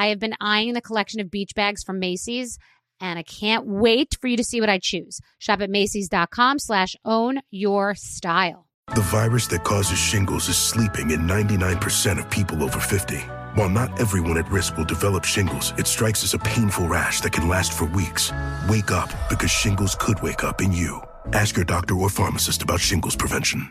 I have been eyeing the collection of beach bags from Macy's and I can't wait for you to see what I choose. Shop at Macy's.com slash own your style. The virus that causes shingles is sleeping in 99% of people over 50. While not everyone at risk will develop shingles, it strikes as a painful rash that can last for weeks. Wake up because shingles could wake up in you. Ask your doctor or pharmacist about shingles prevention.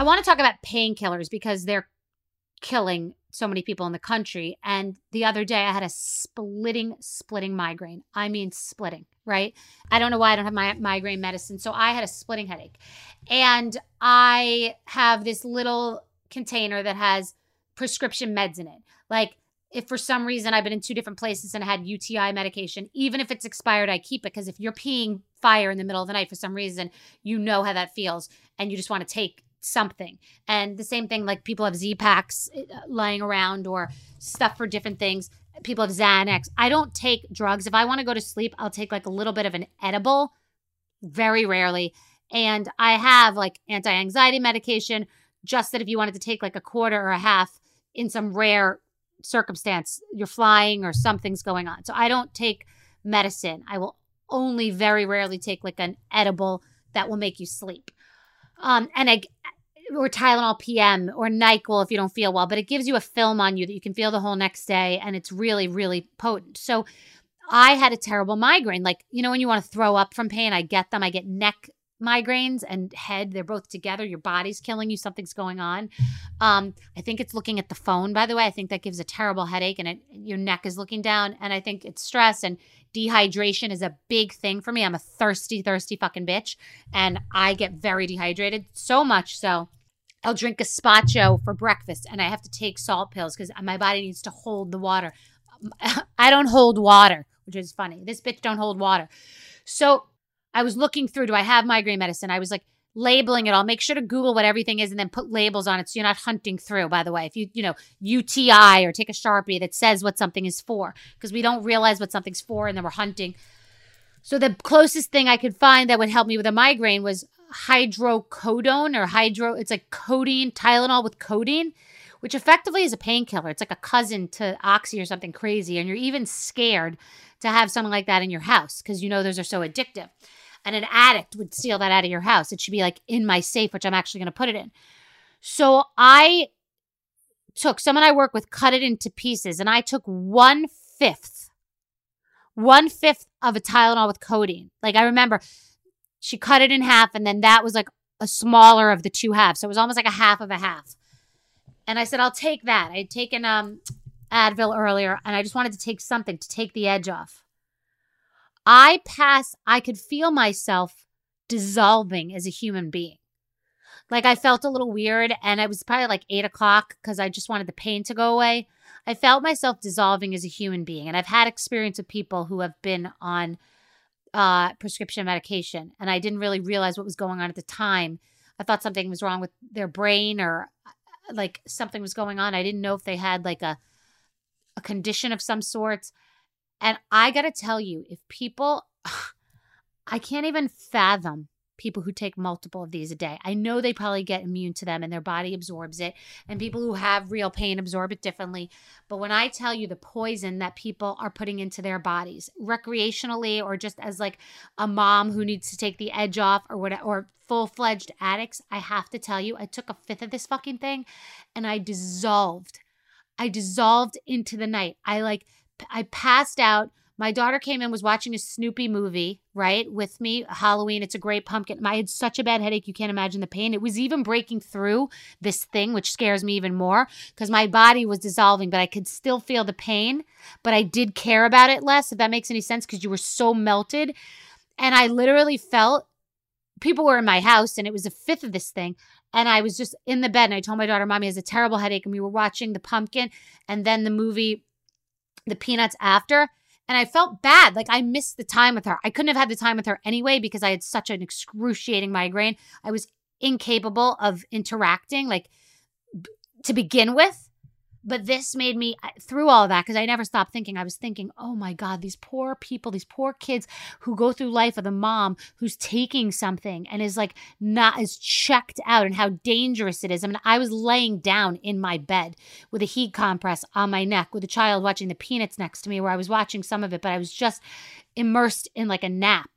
I want to talk about painkillers because they're killing so many people in the country. And the other day I had a splitting, splitting migraine. I mean, splitting, right? I don't know why I don't have my migraine medicine. So I had a splitting headache. And I have this little container that has prescription meds in it. Like, if for some reason I've been in two different places and I had UTI medication, even if it's expired, I keep it because if you're peeing fire in the middle of the night for some reason, you know how that feels and you just want to take something. And the same thing, like people have Z packs uh, lying around or stuff for different things. People have Xanax. I don't take drugs. If I want to go to sleep, I'll take like a little bit of an edible, very rarely. And I have like anti anxiety medication, just that if you wanted to take like a quarter or a half in some rare circumstance, you're flying or something's going on. So I don't take medicine. I will only very rarely take like an edible that will make you sleep. Um, and I, or Tylenol PM or NyQuil if you don't feel well, but it gives you a film on you that you can feel the whole next day, and it's really, really potent. So I had a terrible migraine. Like, you know, when you want to throw up from pain, I get them. I get neck migraines and head they're both together your body's killing you something's going on um i think it's looking at the phone by the way i think that gives a terrible headache and it, your neck is looking down and i think it's stress and dehydration is a big thing for me i'm a thirsty thirsty fucking bitch and i get very dehydrated so much so I'll drink gazpacho for breakfast and I have to take salt pills because my body needs to hold the water. I don't hold water, which is funny. This bitch don't hold water. So I was looking through, do I have migraine medicine? I was like labeling it all. Make sure to Google what everything is and then put labels on it so you're not hunting through, by the way. If you, you know, UTI or take a Sharpie that says what something is for, because we don't realize what something's for and then we're hunting. So the closest thing I could find that would help me with a migraine was hydrocodone or hydro, it's like codeine, Tylenol with codeine, which effectively is a painkiller. It's like a cousin to Oxy or something crazy. And you're even scared to have something like that in your house because you know those are so addictive and an addict would steal that out of your house. It should be like in my safe, which I'm actually going to put it in. So I took someone I work with, cut it into pieces, and I took one fifth, one fifth of a Tylenol with codeine. Like I remember she cut it in half, and then that was like a smaller of the two halves. So it was almost like a half of a half. And I said, I'll take that. I'd taken um Advil earlier, and I just wanted to take something to take the edge off. I pass, I could feel myself dissolving as a human being. Like I felt a little weird, and it was probably like eight o'clock because I just wanted the pain to go away. I felt myself dissolving as a human being, and I've had experience with people who have been on uh, prescription medication, and I didn't really realize what was going on at the time. I thought something was wrong with their brain, or uh, like something was going on. I didn't know if they had like a a condition of some sorts. And I got to tell you, if people, I can't even fathom people who take multiple of these a day. I know they probably get immune to them and their body absorbs it, and people who have real pain absorb it differently. But when I tell you the poison that people are putting into their bodies, recreationally or just as like a mom who needs to take the edge off or what or full-fledged addicts, I have to tell you, I took a fifth of this fucking thing and I dissolved. I dissolved into the night. I like I passed out my daughter came in, was watching a Snoopy movie, right, with me. Halloween, it's a great pumpkin. I had such a bad headache, you can't imagine the pain. It was even breaking through this thing, which scares me even more because my body was dissolving, but I could still feel the pain. But I did care about it less, if that makes any sense, because you were so melted. And I literally felt people were in my house and it was a fifth of this thing. And I was just in the bed and I told my daughter, Mommy has a terrible headache. And we were watching the pumpkin and then the movie, the peanuts after and I felt bad. Like I missed the time with her. I couldn't have had the time with her anyway because I had such an excruciating migraine. I was incapable of interacting, like b- to begin with. But this made me, through all that, because I never stopped thinking, I was thinking, oh my God, these poor people, these poor kids who go through life with a mom who's taking something and is like not is checked out and how dangerous it is. I mean, I was laying down in my bed with a heat compress on my neck with a child watching the peanuts next to me where I was watching some of it, but I was just immersed in like a nap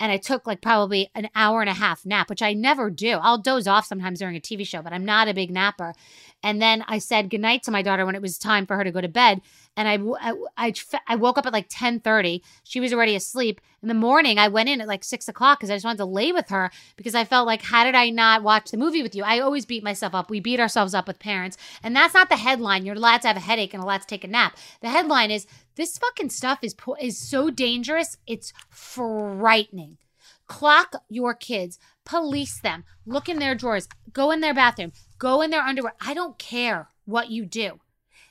and I took like probably an hour and a half nap, which I never do. I'll doze off sometimes during a TV show, but I'm not a big napper. And then I said goodnight to my daughter when it was time for her to go to bed. And I, I, I, I woke up at like 1030. She was already asleep. In the morning, I went in at like six o'clock because I just wanted to lay with her because I felt like, how did I not watch the movie with you? I always beat myself up. We beat ourselves up with parents. And that's not the headline. You're allowed to have a headache and allowed to take a nap. The headline is this fucking stuff is, is so dangerous. It's frightening. Clock your kids, police them, look in their drawers, go in their bathroom, go in their underwear. I don't care what you do.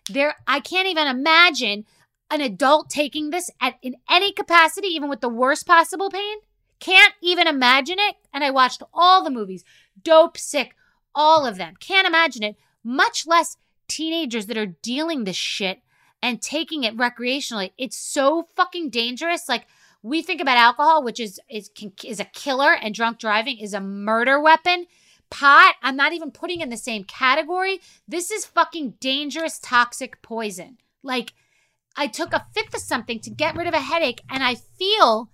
There, I can't even imagine an adult taking this at in any capacity, even with the worst possible pain. Can't even imagine it. And I watched all the movies, Dopesick, all of them. Can't imagine it, much less teenagers that are dealing this shit and taking it recreationally. It's so fucking dangerous. Like we think about alcohol, which is is is a killer, and drunk driving is a murder weapon. Pot, I'm not even putting in the same category. This is fucking dangerous, toxic poison. Like, I took a fifth of something to get rid of a headache, and I feel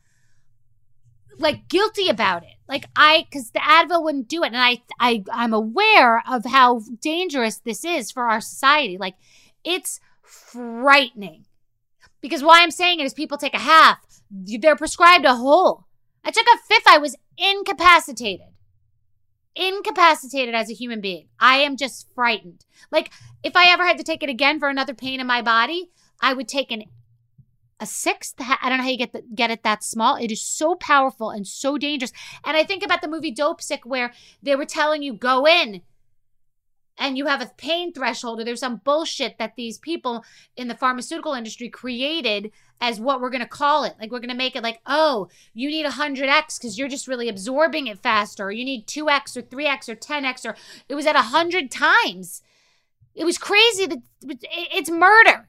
like guilty about it. Like I, because the Advil wouldn't do it, and I, I, I'm aware of how dangerous this is for our society. Like, it's frightening. Because why I'm saying it is people take a half, they're prescribed a whole. I took a fifth, I was incapacitated. Incapacitated as a human being. I am just frightened. Like, if I ever had to take it again for another pain in my body, I would take an a sixth. I don't know how you get the, get it that small. It is so powerful and so dangerous. And I think about the movie Dopesick, where they were telling you go in, and you have a pain threshold or there's some bullshit that these people in the pharmaceutical industry created as what we're going to call it. Like we're going to make it like oh you need 100x because you're just really absorbing it faster or you need 2x or 3x or 10x or it was at 100 times. It was crazy that it's murder.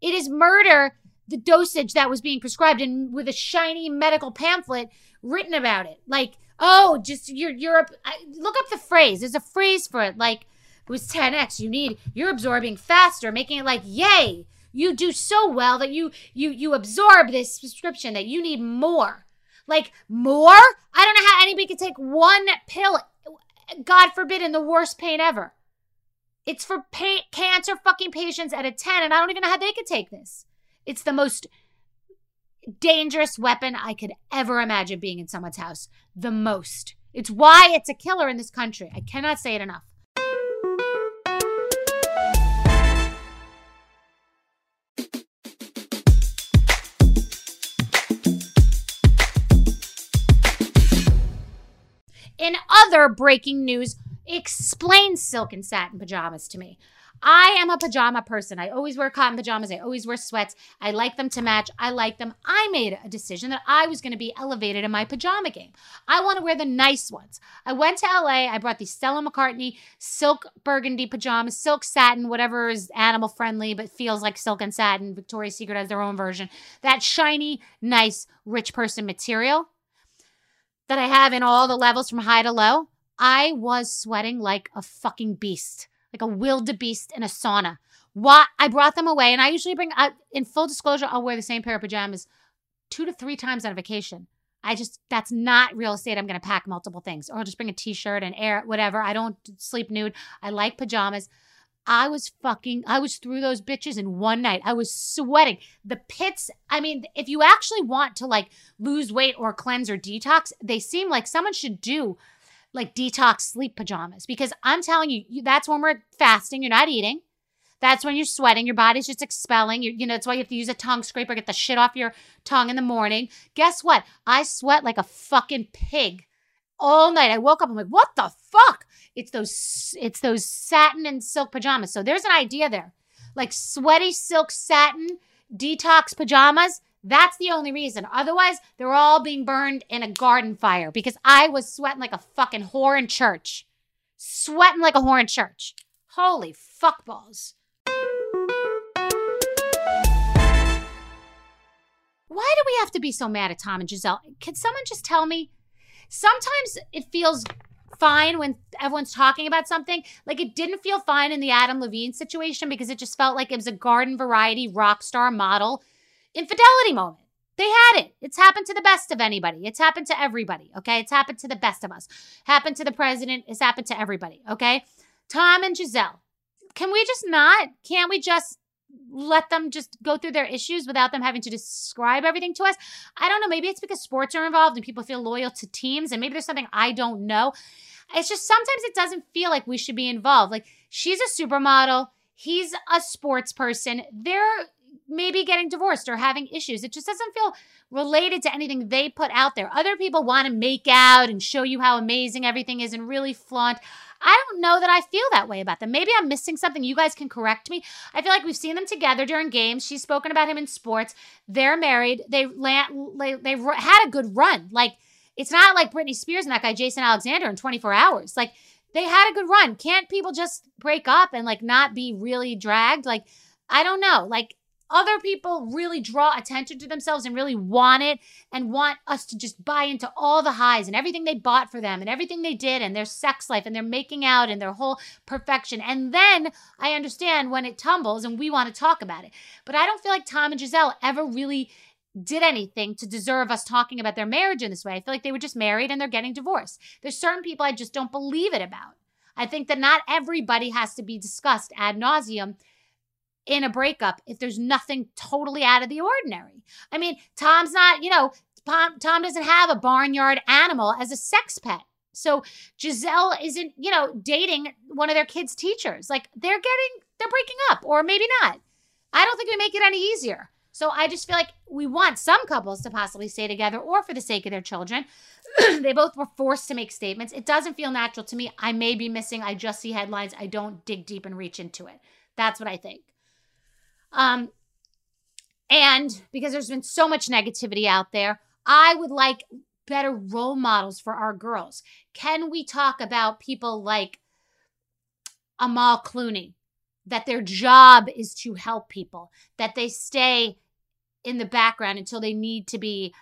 It is murder the dosage that was being prescribed and with a shiny medical pamphlet written about it. Like oh just you're you're look up the phrase. There's a phrase for it like was 10x. You need you're absorbing faster, making it like, yay, you do so well that you you you absorb this prescription that you need more. Like more? I don't know how anybody could take one pill. God forbid, in the worst pain ever. It's for pain, cancer fucking patients at a 10, and I don't even know how they could take this. It's the most dangerous weapon I could ever imagine being in someone's house. The most. It's why it's a killer in this country. I cannot say it enough. Other breaking news explain silk and satin pajamas to me. I am a pajama person. I always wear cotton pajamas. I always wear sweats. I like them to match. I like them. I made a decision that I was going to be elevated in my pajama game. I want to wear the nice ones. I went to LA. I brought these Stella McCartney silk burgundy pajamas, silk satin, whatever is animal friendly but feels like silk and satin. Victoria's Secret has their own version. That shiny, nice, rich person material that I have in all the levels from high to low. I was sweating like a fucking beast like a wildebeest in a sauna. Why I brought them away, and I usually bring. Uh, in full disclosure, I'll wear the same pair of pajamas two to three times on a vacation. I just that's not real estate. I'm gonna pack multiple things, or I'll just bring a t-shirt and air whatever. I don't sleep nude. I like pajamas. I was fucking. I was through those bitches in one night. I was sweating. The pits. I mean, if you actually want to like lose weight or cleanse or detox, they seem like someone should do like detox sleep pajamas because I'm telling you, you, that's when we're fasting, you're not eating. That's when you're sweating, your body's just expelling. You, you know, that's why you have to use a tongue scraper, get the shit off your tongue in the morning. Guess what? I sweat like a fucking pig all night. I woke up, I'm like, what the fuck? It's those it's those satin and silk pajamas. So there's an idea there. Like sweaty silk satin detox pajamas that's the only reason. Otherwise, they're all being burned in a garden fire because I was sweating like a fucking whore in church. Sweating like a whore in church. Holy fuckballs. Why do we have to be so mad at Tom and Gisele? Can someone just tell me? Sometimes it feels fine when everyone's talking about something. Like it didn't feel fine in the Adam Levine situation because it just felt like it was a garden variety rock star model infidelity moment. They had it. It's happened to the best of anybody. It's happened to everybody. Okay. It's happened to the best of us. Happened to the president. It's happened to everybody. Okay. Tom and Gisele. Can we just not? Can't we just let them just go through their issues without them having to describe everything to us? I don't know. Maybe it's because sports are involved and people feel loyal to teams, and maybe there's something I don't know. It's just sometimes it doesn't feel like we should be involved. Like she's a supermodel, he's a sports person. They're maybe getting divorced or having issues. It just doesn't feel related to anything they put out there. Other people want to make out and show you how amazing everything is and really flaunt. I don't know that I feel that way about them. Maybe I'm missing something. You guys can correct me. I feel like we've seen them together during games. She's spoken about him in sports. They're married. They they they had a good run. Like it's not like Britney Spears and that guy Jason Alexander in 24 hours. Like they had a good run. Can't people just break up and like not be really dragged? Like I don't know. Like other people really draw attention to themselves and really want it and want us to just buy into all the highs and everything they bought for them and everything they did and their sex life and their making out and their whole perfection. And then I understand when it tumbles and we want to talk about it. But I don't feel like Tom and Gisele ever really did anything to deserve us talking about their marriage in this way. I feel like they were just married and they're getting divorced. There's certain people I just don't believe it about. I think that not everybody has to be discussed ad nauseum in a breakup if there's nothing totally out of the ordinary. I mean, Tom's not, you know, Tom, doesn't have a barnyard animal as a sex pet. So Gisele isn't, you know, dating one of their kids' teachers. Like they're getting, they're breaking up, or maybe not. I don't think we make it any easier. So I just feel like we want some couples to possibly stay together or for the sake of their children. they both were forced to make statements. It doesn't feel natural to me. I may be missing. I just see headlines. I don't dig deep and reach into it. That's what I think. Um, and because there's been so much negativity out there, I would like better role models for our girls. Can we talk about people like Amal Clooney, that their job is to help people, that they stay in the background until they need to be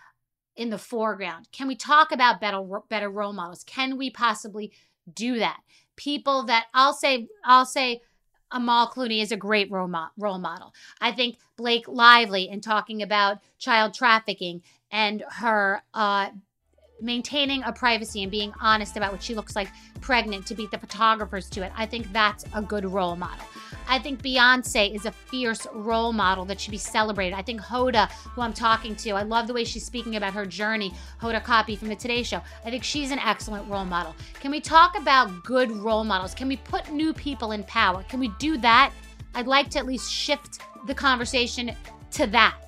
in the foreground? Can we talk about better better role models? Can we possibly do that? People that I'll say I'll say Amal Clooney is a great role, mo- role model. I think Blake Lively in talking about child trafficking and her uh, maintaining a privacy and being honest about what she looks like pregnant to beat the photographers to it. I think that's a good role model. I think Beyonce is a fierce role model that should be celebrated. I think Hoda, who I'm talking to, I love the way she's speaking about her journey. Hoda Kotb from the Today Show. I think she's an excellent role model. Can we talk about good role models? Can we put new people in power? Can we do that? I'd like to at least shift the conversation to that.